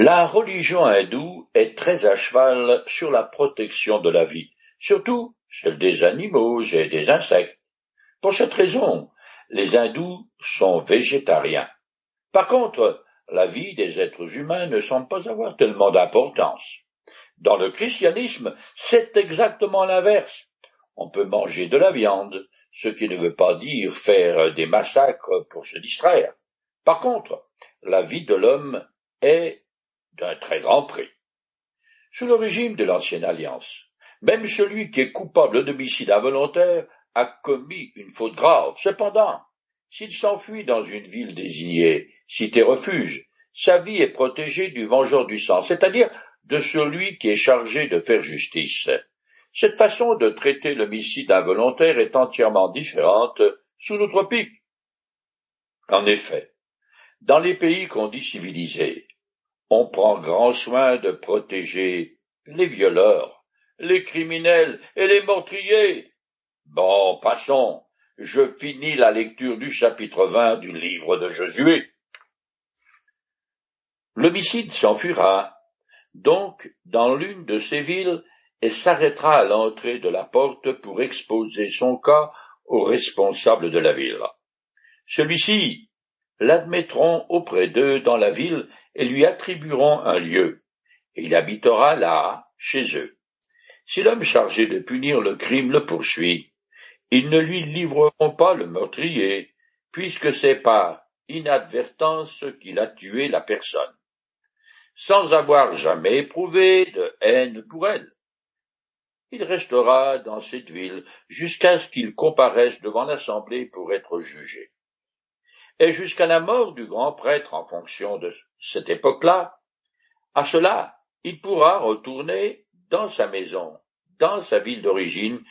La religion hindoue est très à cheval sur la protection de la vie, surtout celle des animaux et des insectes. Pour cette raison, les hindous sont végétariens. Par contre, la vie des êtres humains ne semble pas avoir tellement d'importance. Dans le christianisme, c'est exactement l'inverse. On peut manger de la viande, ce qui ne veut pas dire faire des massacres pour se distraire. Par contre, la vie de l'homme est d'un très grand prix. Sous le régime de l'ancienne alliance, même celui qui est coupable d'homicide involontaire a commis une faute grave. Cependant, s'il s'enfuit dans une ville désignée, cité refuge, sa vie est protégée du vengeur du sang, c'est-à-dire de celui qui est chargé de faire justice. Cette façon de traiter l'homicide involontaire est entièrement différente sous nos tropiques. En effet, dans les pays qu'on dit civilisés, on prend grand soin de protéger les violeurs, les criminels et les meurtriers. Bon, passons. Je finis la lecture du chapitre 20 du livre de Josué. L'homicide s'enfuira donc dans l'une de ces villes et s'arrêtera à l'entrée de la porte pour exposer son cas au responsable de la ville. Celui-ci l'admettront auprès d'eux dans la ville et lui attribueront un lieu, et il habitera là, chez eux. Si l'homme chargé de punir le crime le poursuit, ils ne lui livreront pas le meurtrier, puisque c'est par inadvertance qu'il a tué la personne, sans avoir jamais éprouvé de haine pour elle. Il restera dans cette ville jusqu'à ce qu'il comparaisse devant l'Assemblée pour être jugé et jusqu'à la mort du grand prêtre en fonction de cette époque-là, à cela, il pourra retourner dans sa maison, dans sa ville d'origine,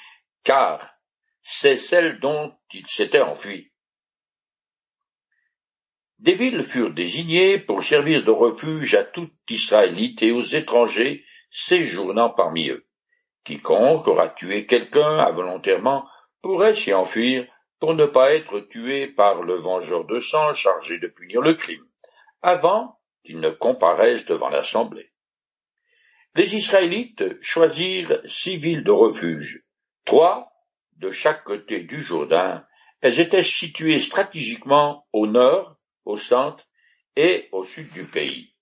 car c'est celle dont il s'était enfui. Des villes furent désignées pour servir de refuge à tout Israélite et aux étrangers séjournant parmi eux. Quiconque aura tué quelqu'un involontairement pourrait s'y enfuir pour ne pas être tué par le vengeur de sang chargé de punir le crime, avant qu'il ne comparaisse devant l'Assemblée. Les Israélites choisirent six villes de refuge, trois de chaque côté du Jourdain, elles étaient situées stratégiquement au nord, au centre et au sud du pays.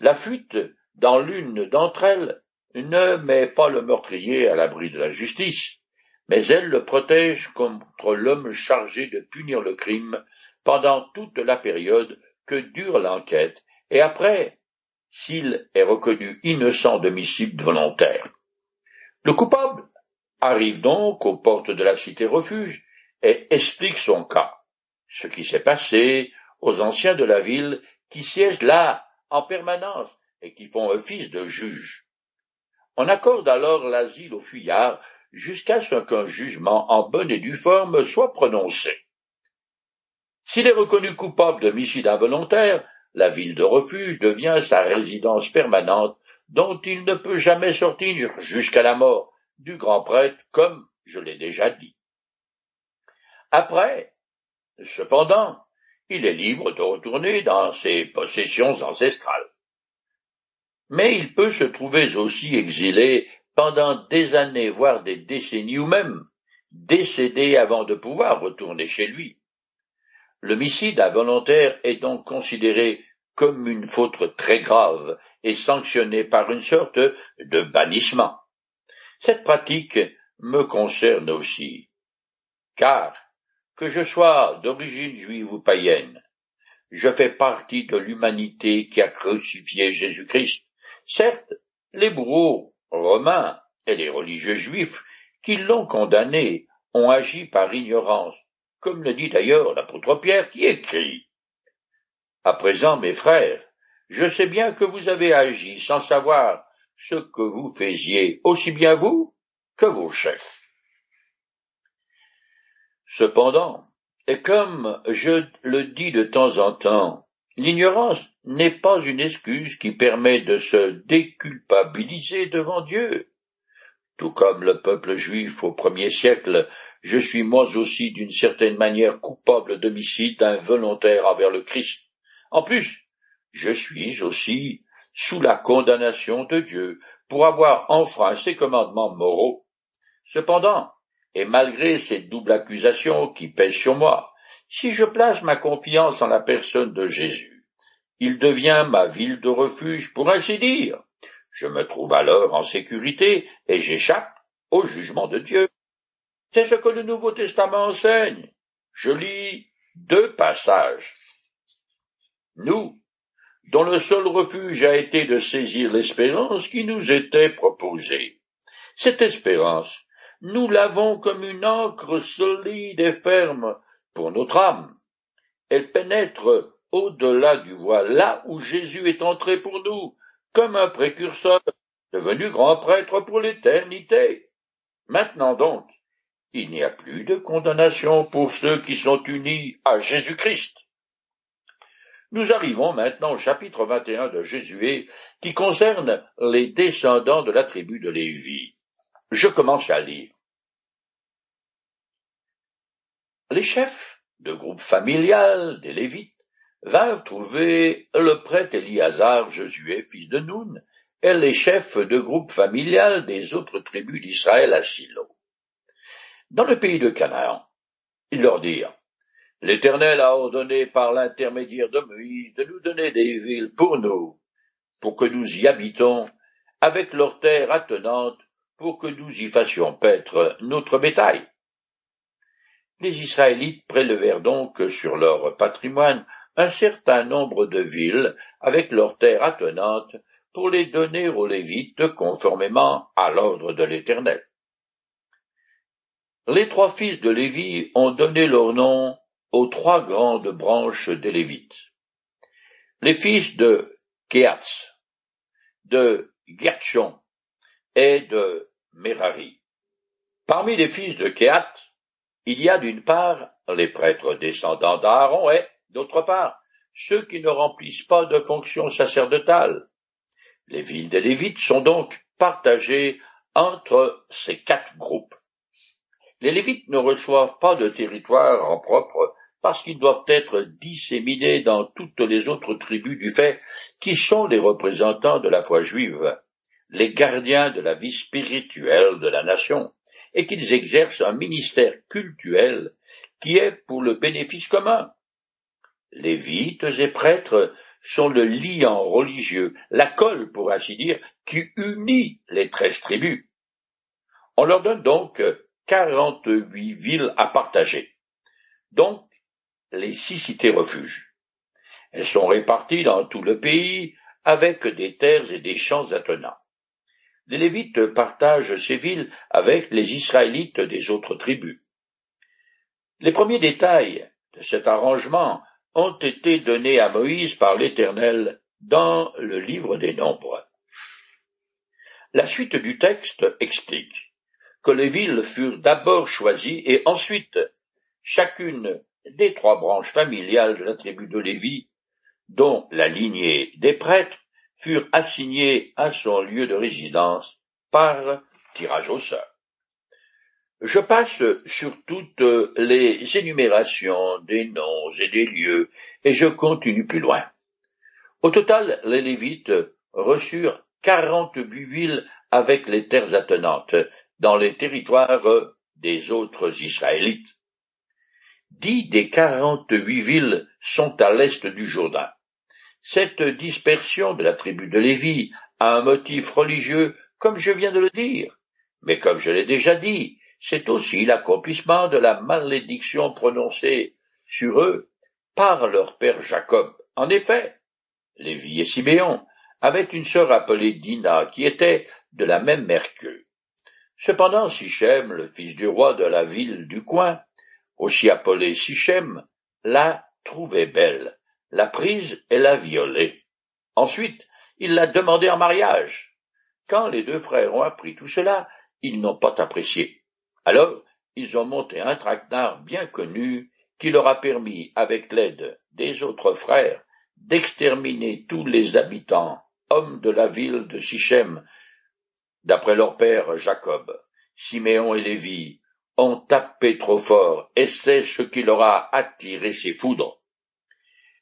La fuite dans l'une d'entre elles ne met pas le meurtrier à l'abri de la justice, mais elle le protège contre l'homme chargé de punir le crime pendant toute la période que dure l'enquête, et après, s'il est reconnu innocent d'homicide volontaire. Le coupable arrive donc aux portes de la cité refuge et explique son cas, ce qui s'est passé aux anciens de la ville qui siègent là en permanence et qui font office de juge. On accorde alors l'asile aux fuyards jusqu'à ce qu'un jugement en bonne et due forme soit prononcé. S'il est reconnu coupable d'homicide involontaire, la ville de refuge devient sa résidence permanente dont il ne peut jamais sortir jusqu'à la mort du grand prêtre, comme je l'ai déjà dit. Après, cependant, il est libre de retourner dans ses possessions ancestrales. Mais il peut se trouver aussi exilé pendant des années, voire des décennies ou même décédé avant de pouvoir retourner chez lui. L'homicide involontaire est donc considéré comme une faute très grave et sanctionné par une sorte de bannissement. Cette pratique me concerne aussi, car, que je sois d'origine juive ou païenne, je fais partie de l'humanité qui a crucifié Jésus-Christ. Certes, les bourreaux romains et les religieux juifs qui l'ont condamné ont agi par ignorance, comme le dit d'ailleurs l'apôtre Pierre qui écrit. À présent, mes frères, je sais bien que vous avez agi sans savoir ce que vous faisiez, aussi bien vous que vos chefs. Cependant, et comme je le dis de temps en temps, l'ignorance n'est pas une excuse qui permet de se déculpabiliser devant Dieu. Tout comme le peuple juif au premier siècle, je suis moi aussi d'une certaine manière coupable d'homicide involontaire envers le Christ. En plus, je suis aussi sous la condamnation de Dieu pour avoir enfreint ses commandements moraux. Cependant, et malgré cette double accusation qui pèse sur moi, si je place ma confiance en la personne de Jésus, il devient ma ville de refuge, pour ainsi dire. Je me trouve alors en sécurité et j'échappe au jugement de Dieu. C'est ce que le Nouveau Testament enseigne. Je lis deux passages. Nous, dont le seul refuge a été de saisir l'espérance qui nous était proposée. Cette espérance, nous l'avons comme une encre solide et ferme pour notre âme. Elle pénètre au-delà du voile, là où Jésus est entré pour nous, comme un précurseur, devenu grand prêtre pour l'éternité. Maintenant donc, il n'y a plus de condamnation pour ceux qui sont unis à Jésus-Christ. Nous arrivons maintenant au chapitre 21 de Jésus qui concerne les descendants de la tribu de Lévi. Je commence à lire. Les chefs de groupe familial des Lévites vinrent trouver le prêtre Éliazar Josué, fils de Noun, et les chefs de groupe familial des autres tribus d'Israël à Silo. Dans le pays de Canaan, ils leur dirent, L'Éternel a ordonné par l'intermédiaire de Moïse de nous donner des villes pour nous, pour que nous y habitons, avec leurs terres attenantes, pour que nous y fassions paître notre bétail. Les Israélites prélevèrent donc sur leur patrimoine un certain nombre de villes avec leurs terres attenantes pour les donner aux Lévites conformément à l'ordre de l'Éternel. Les trois fils de Lévi ont donné leur nom aux trois grandes branches des Lévites. Les fils de Kéatz, de Gertshon et de Merari. Parmi les fils de Kéat, il y a d'une part les prêtres descendants d'Aaron et, d'autre part, ceux qui ne remplissent pas de fonctions sacerdotales. Les villes des Lévites sont donc partagées entre ces quatre groupes. Les Lévites ne reçoivent pas de territoire en propre parce qu'ils doivent être disséminés dans toutes les autres tribus du fait qu'ils sont les représentants de la foi juive, les gardiens de la vie spirituelle de la nation, et qu'ils exercent un ministère cultuel qui est pour le bénéfice commun. Lévites et prêtres sont le liant religieux, la colle, pour ainsi dire, qui unit les treize tribus. On leur donne donc quarante-huit villes à partager, donc les six cités refuges. Elles sont réparties dans tout le pays avec des terres et des champs attenants. Les Lévites partagent ces villes avec les Israélites des autres tribus. Les premiers détails de cet arrangement ont été donnés à Moïse par l'Éternel dans le livre des Nombres. La suite du texte explique que les villes furent d'abord choisies et ensuite chacune des trois branches familiales de la tribu de Lévi, dont la lignée des prêtres, furent assignées à son lieu de résidence par tirage au sort. Je passe sur toutes les énumérations des noms et des lieux, et je continue plus loin. Au total, les Lévites reçurent quarante-huit villes avec les terres attenantes, dans les territoires des autres Israélites. Dix des quarante-huit villes sont à l'est du Jourdain. Cette dispersion de la tribu de Lévi a un motif religieux, comme je viens de le dire, mais comme je l'ai déjà dit, c'est aussi l'accomplissement de la malédiction prononcée sur eux par leur père Jacob. En effet, Lévi et Siméon avaient une sœur appelée Dina, qui était de la même mère. Cependant, Sichem, le fils du roi de la ville du coin, aussi appelé Sichem, la trouvait belle, l'a prise et l'a violée. Ensuite, il l'a demandée en mariage. Quand les deux frères ont appris tout cela, ils n'ont pas apprécié. Alors, ils ont monté un traquenard bien connu qui leur a permis, avec l'aide des autres frères, d'exterminer tous les habitants, hommes de la ville de Sichem, d'après leur père Jacob. Siméon et Lévi ont tapé trop fort, et c'est ce qui leur a attiré ces foudres.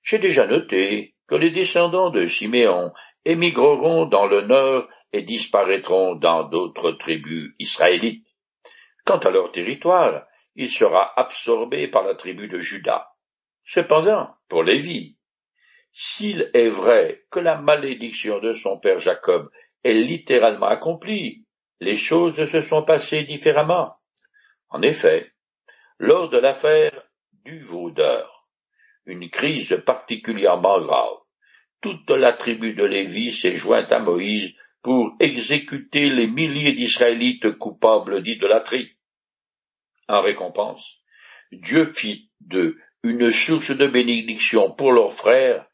J'ai déjà noté que les descendants de Siméon émigreront dans le nord et disparaîtront dans d'autres tribus israélites. Quant à leur territoire, il sera absorbé par la tribu de Juda. Cependant, pour Lévi, s'il est vrai que la malédiction de son père Jacob est littéralement accomplie, les choses se sont passées différemment. En effet, lors de l'affaire du Vaudeur, une crise particulièrement grave, toute la tribu de Lévi s'est jointe à Moïse pour exécuter les milliers d'Israélites coupables d'idolâtrie. En récompense, Dieu fit d'eux une source de bénédiction pour leurs frères,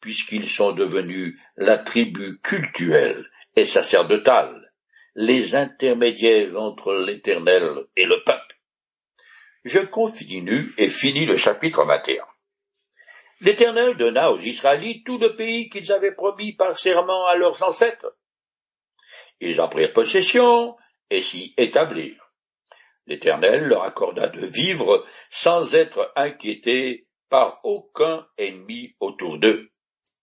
puisqu'ils sont devenus la tribu cultuelle et sacerdotale, les intermédiaires entre l'Éternel et le peuple. Je continue et finis le chapitre 21. L'Éternel donna aux Israélites tout le pays qu'ils avaient promis par serment à leurs ancêtres. Ils en prirent possession et s'y établirent. L'Éternel leur accorda de vivre sans être inquiétés par aucun ennemi autour d'eux.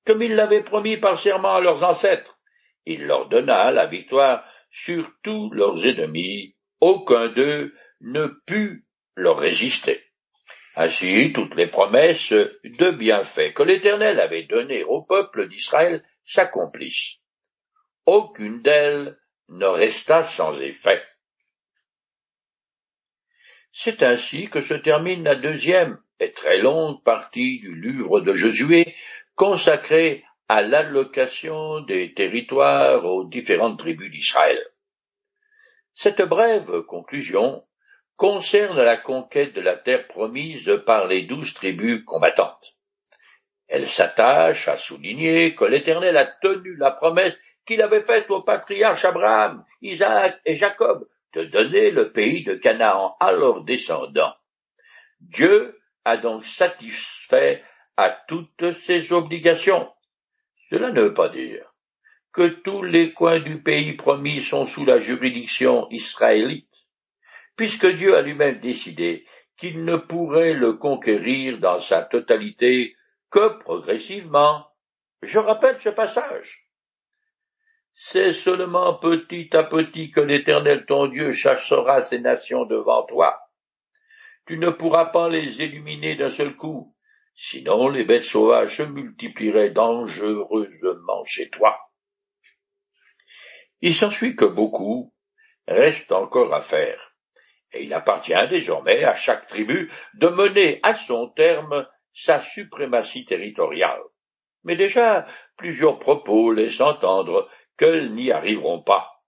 Comme il l'avait promis par serment à leurs ancêtres, il leur donna la victoire sur tous leurs ennemis, aucun d'eux ne put leur résister. Ainsi, toutes les promesses de bienfaits que l'Éternel avait données au peuple d'Israël s'accomplissent. Aucune d'elles ne resta sans effet. C'est ainsi que se termine la deuxième et très longue partie du livre de Josué consacrée à l'allocation des territoires aux différentes tribus d'Israël. Cette brève conclusion concerne la conquête de la terre promise par les douze tribus combattantes. Elle s'attache à souligner que l'Éternel a tenu la promesse qu'il avait faite aux patriarches Abraham, Isaac et Jacob de donner le pays de Canaan à leurs descendants. Dieu a donc satisfait à toutes ses obligations. Cela ne veut pas dire que tous les coins du pays promis sont sous la juridiction israélite puisque Dieu a lui-même décidé qu'il ne pourrait le conquérir dans sa totalité que progressivement. Je rappelle ce passage. C'est seulement petit à petit que l'Éternel ton Dieu chassera ces nations devant toi. Tu ne pourras pas les éliminer d'un seul coup, sinon les bêtes sauvages se multiplieraient dangereusement chez toi. Il s'ensuit que beaucoup reste encore à faire et il appartient désormais à chaque tribu de mener à son terme sa suprématie territoriale. Mais déjà plusieurs propos laissent entendre qu'elles n'y arriveront pas.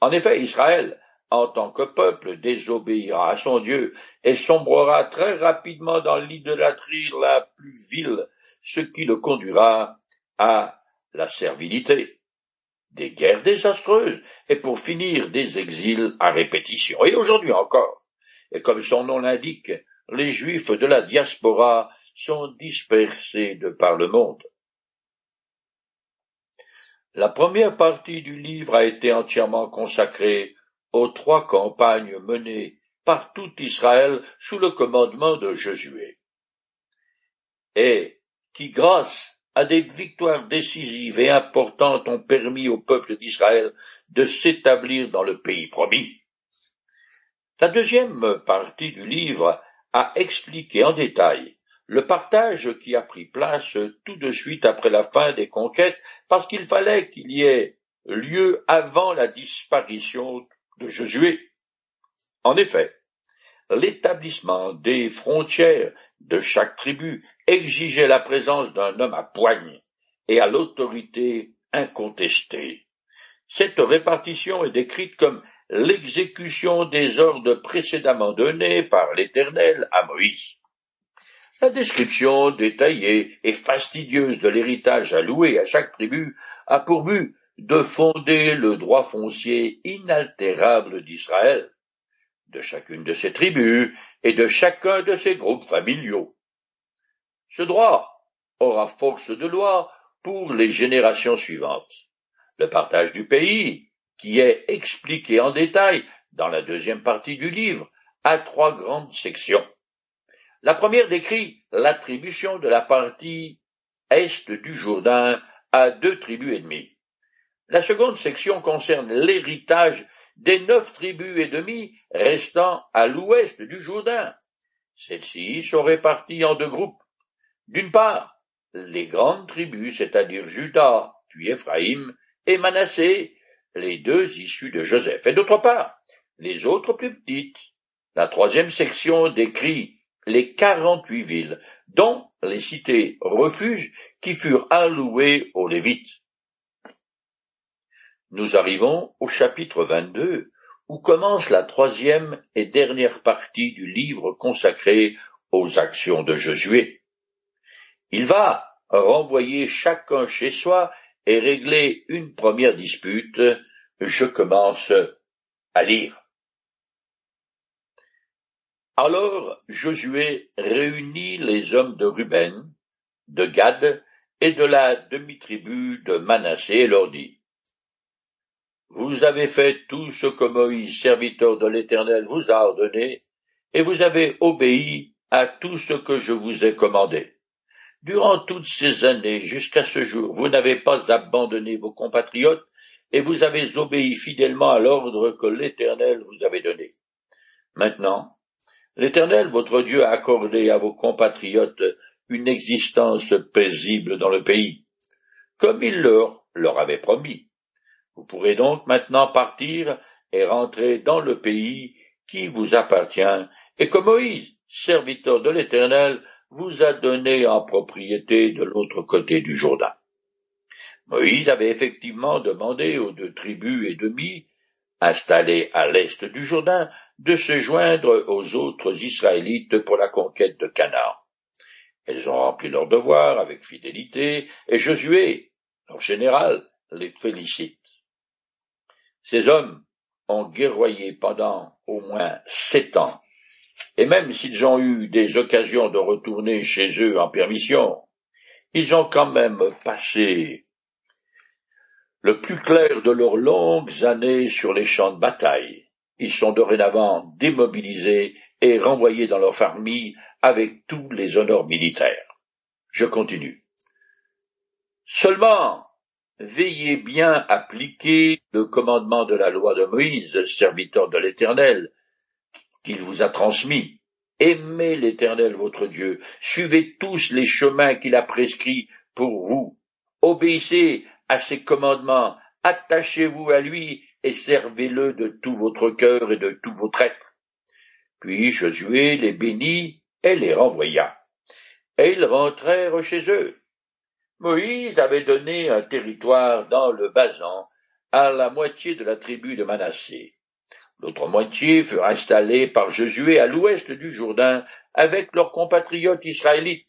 En effet, Israël, en tant que peuple, désobéira à son Dieu et sombrera très rapidement dans l'idolâtrie la plus vile, ce qui le conduira à la servilité des guerres désastreuses, et pour finir des exils à répétition. Et aujourd'hui encore, et comme son nom l'indique, les Juifs de la diaspora sont dispersés de par le monde. La première partie du livre a été entièrement consacrée aux trois campagnes menées par tout Israël sous le commandement de Josué, et qui, grâce à des victoires décisives et importantes ont permis au peuple d'Israël de s'établir dans le pays promis. La deuxième partie du livre a expliqué en détail le partage qui a pris place tout de suite après la fin des conquêtes parce qu'il fallait qu'il y ait lieu avant la disparition de Josué. En effet, l'établissement des frontières de chaque tribu exigeait la présence d'un homme à poigne et à l'autorité incontestée. Cette répartition est décrite comme l'exécution des ordres précédemment donnés par l'Éternel à Moïse. La description détaillée et fastidieuse de l'héritage alloué à chaque tribu a pour but de fonder le droit foncier inaltérable d'Israël, de chacune de ces tribus et de chacun de ces groupes familiaux. Ce droit aura force de loi pour les générations suivantes. Le partage du pays, qui est expliqué en détail dans la deuxième partie du livre, a trois grandes sections. La première décrit l'attribution de la partie est du Jourdain à deux tribus ennemies. La seconde section concerne l'héritage des neuf tribus et demie restant à l'ouest du Jourdain. Celles-ci sont réparties en deux groupes. D'une part, les grandes tribus, c'est-à-dire Judas, puis Éphraïm, et Manassé, les deux issus de Joseph, et d'autre part, les autres plus petites. La troisième section décrit les quarante-huit villes, dont les cités refuges qui furent allouées aux Lévites. Nous arrivons au chapitre 22, où commence la troisième et dernière partie du livre consacré aux actions de Josué. Il va renvoyer chacun chez soi et régler une première dispute. Je commence à lire. Alors Josué réunit les hommes de Ruben, de Gad et de la demi-tribu de Manassé et leur dit Vous avez fait tout ce que Moïse, serviteur de l'Éternel, vous a ordonné, et vous avez obéi à tout ce que je vous ai commandé. Durant toutes ces années jusqu'à ce jour, vous n'avez pas abandonné vos compatriotes, et vous avez obéi fidèlement à l'ordre que l'Éternel vous avait donné. Maintenant, L'Éternel, votre Dieu, a accordé à vos compatriotes une existence paisible dans le pays, comme il leur, avait promis. Vous pourrez donc maintenant partir et rentrer dans le pays qui vous appartient et que Moïse, serviteur de l'Éternel, vous a donné en propriété de l'autre côté du Jourdain. Moïse avait effectivement demandé aux deux tribus et demi, installées à l'est du Jourdain, de se joindre aux autres Israélites pour la conquête de Canaan. Elles ont rempli leur devoir avec fidélité, et Josué, leur général, les félicite. Ces hommes ont guerroyé pendant au moins sept ans, et même s'ils ont eu des occasions de retourner chez eux en permission, ils ont quand même passé le plus clair de leurs longues années sur les champs de bataille, ils sont dorénavant démobilisés et renvoyés dans leur famille avec tous les honneurs militaires. Je continue. Seulement, veillez bien appliquer le commandement de la loi de Moïse, serviteur de l'Éternel, qu'il vous a transmis. Aimez l'Éternel votre Dieu, suivez tous les chemins qu'il a prescrits pour vous, obéissez à ses commandements, attachez-vous à lui et servez-le de tout votre cœur et de tout votre être. Puis Josué les bénit et les renvoya. Et ils rentrèrent chez eux. Moïse avait donné un territoire dans le Basan à la moitié de la tribu de Manassé. L'autre moitié fut installée par Josué à l'ouest du Jourdain avec leurs compatriotes israélites.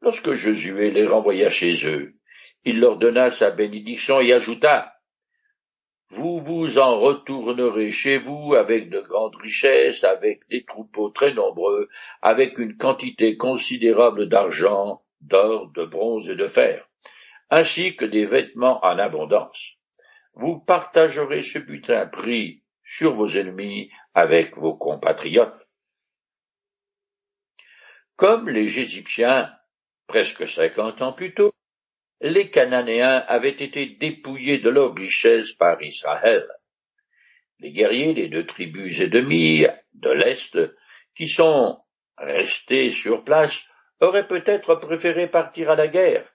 Lorsque Josué les renvoya chez eux, il leur donna sa bénédiction et ajouta vous vous en retournerez chez vous avec de grandes richesses, avec des troupeaux très nombreux, avec une quantité considérable d'argent, d'or, de bronze et de fer, ainsi que des vêtements en abondance. Vous partagerez ce butin pris sur vos ennemis avec vos compatriotes. Comme les Égyptiens, presque cinquante ans plus tôt, les Cananéens avaient été dépouillés de leurs richesses par Israël. Les guerriers des deux tribus et demie de l'Est, qui sont restés sur place, auraient peut-être préféré partir à la guerre,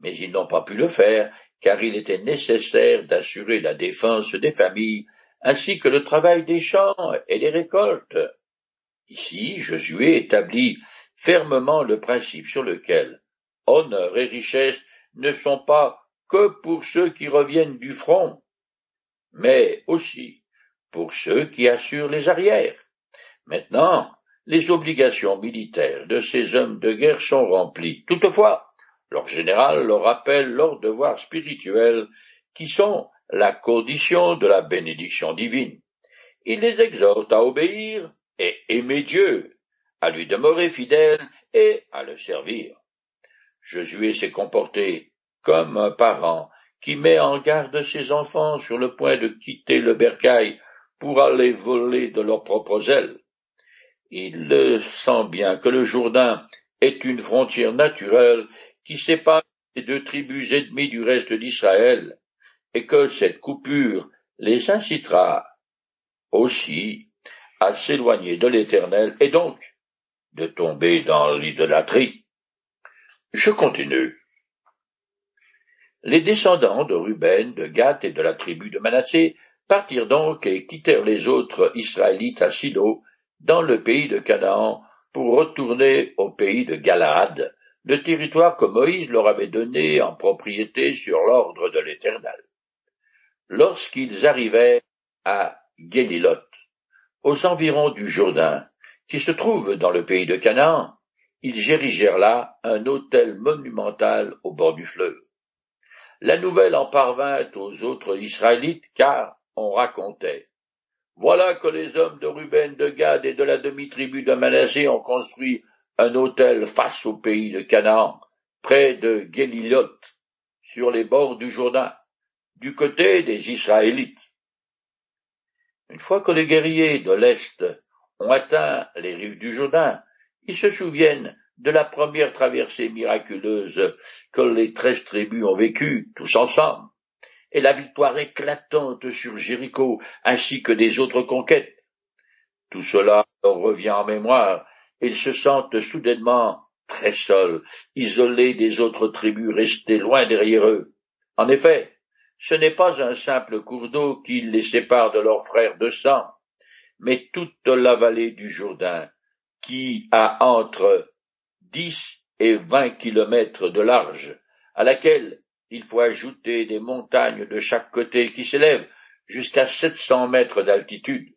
mais ils n'ont pas pu le faire, car il était nécessaire d'assurer la défense des familles, ainsi que le travail des champs et des récoltes. Ici, Josué établit fermement le principe sur lequel honneur et richesse ne sont pas que pour ceux qui reviennent du front, mais aussi pour ceux qui assurent les arrières. Maintenant, les obligations militaires de ces hommes de guerre sont remplies. Toutefois, leur général leur rappelle leurs devoirs spirituels qui sont la condition de la bénédiction divine. Il les exhorte à obéir et aimer Dieu, à lui demeurer fidèle et à le servir. Josué s'est comporté comme un parent qui met en garde ses enfants sur le point de quitter le bercail pour aller voler de leurs propres ailes. Il sent bien que le Jourdain est une frontière naturelle qui sépare les deux tribus ennemies du reste d'Israël, et que cette coupure les incitera aussi à s'éloigner de l'Éternel et donc de tomber dans l'idolâtrie. Je continue. Les descendants de Ruben, de Gath et de la tribu de Manassé partirent donc et quittèrent les autres Israélites à Silo, dans le pays de Canaan, pour retourner au pays de Galaad, le territoire que Moïse leur avait donné en propriété sur l'ordre de l'Éternel. Lorsqu'ils arrivaient à Gélilot, aux environs du Jourdain, qui se trouve dans le pays de Canaan, ils érigèrent là un autel monumental au bord du fleuve. La nouvelle en parvint aux autres Israélites, car on racontait. Voilà que les hommes de Ruben, de Gad et de la demi-tribu de Manassé ont construit un autel face au pays de Canaan, près de Gélilot, sur les bords du Jourdain, du côté des Israélites. Une fois que les guerriers de l'Est ont atteint les rives du Jourdain, ils se souviennent de la première traversée miraculeuse que les treize tribus ont vécue, tous ensemble, et la victoire éclatante sur Jéricho, ainsi que des autres conquêtes. Tout cela leur revient en mémoire, ils se sentent soudainement très seuls, isolés des autres tribus restées loin derrière eux. En effet, ce n'est pas un simple cours d'eau qui les sépare de leurs frères de sang, mais toute la vallée du Jourdain, qui a entre dix et vingt kilomètres de large, à laquelle il faut ajouter des montagnes de chaque côté qui s'élèvent jusqu'à sept cents mètres d'altitude.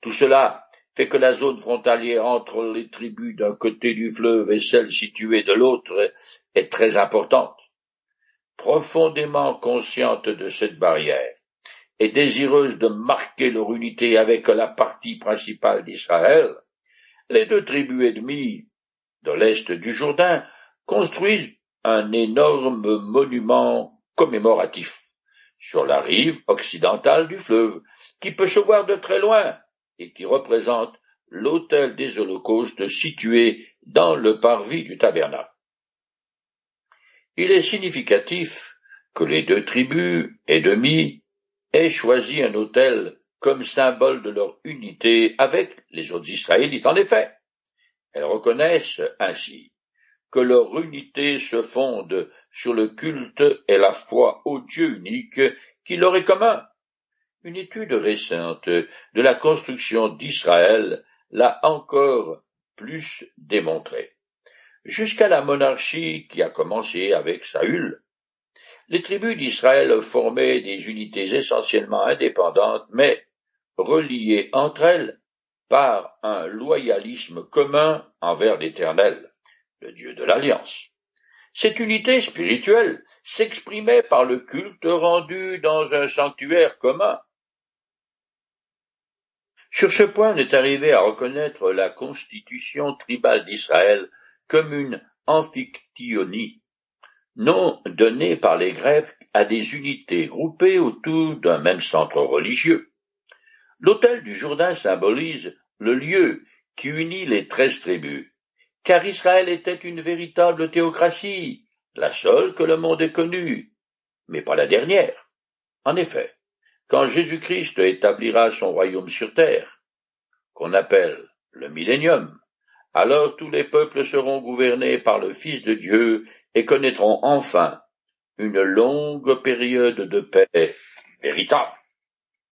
Tout cela fait que la zone frontalière entre les tribus d'un côté du fleuve et celle située de l'autre est très importante profondément consciente de cette barrière et désireuse de marquer leur unité avec la partie principale d'Israël, les deux tribus ennemies de l'est du Jourdain construisent un énorme monument commémoratif sur la rive occidentale du fleuve, qui peut se voir de très loin et qui représente l'autel des holocaustes situé dans le parvis du tabernacle. Il est significatif que les deux tribus et demi aient choisi un autel comme symbole de leur unité avec les autres Israélites. En effet, elles reconnaissent ainsi que leur unité se fonde sur le culte et la foi au Dieu unique qui leur est commun. Une étude récente de la construction d'Israël l'a encore plus démontré jusqu'à la monarchie qui a commencé avec Saül. Les tribus d'Israël formaient des unités essentiellement indépendantes, mais reliées entre elles par un loyalisme commun envers l'Éternel, le Dieu de l'Alliance. Cette unité spirituelle s'exprimait par le culte rendu dans un sanctuaire commun. Sur ce point, on est arrivé à reconnaître la constitution tribale d'Israël comme une amphictyonie, nom donné par les Grecs à des unités groupées autour d'un même centre religieux. L'autel du Jourdain symbolise le lieu qui unit les treize tribus, car Israël était une véritable théocratie, la seule que le monde ait connue, mais pas la dernière. En effet, quand Jésus-Christ établira son royaume sur terre, qu'on appelle le millénium, alors tous les peuples seront gouvernés par le Fils de Dieu et connaîtront enfin une longue période de paix véritable.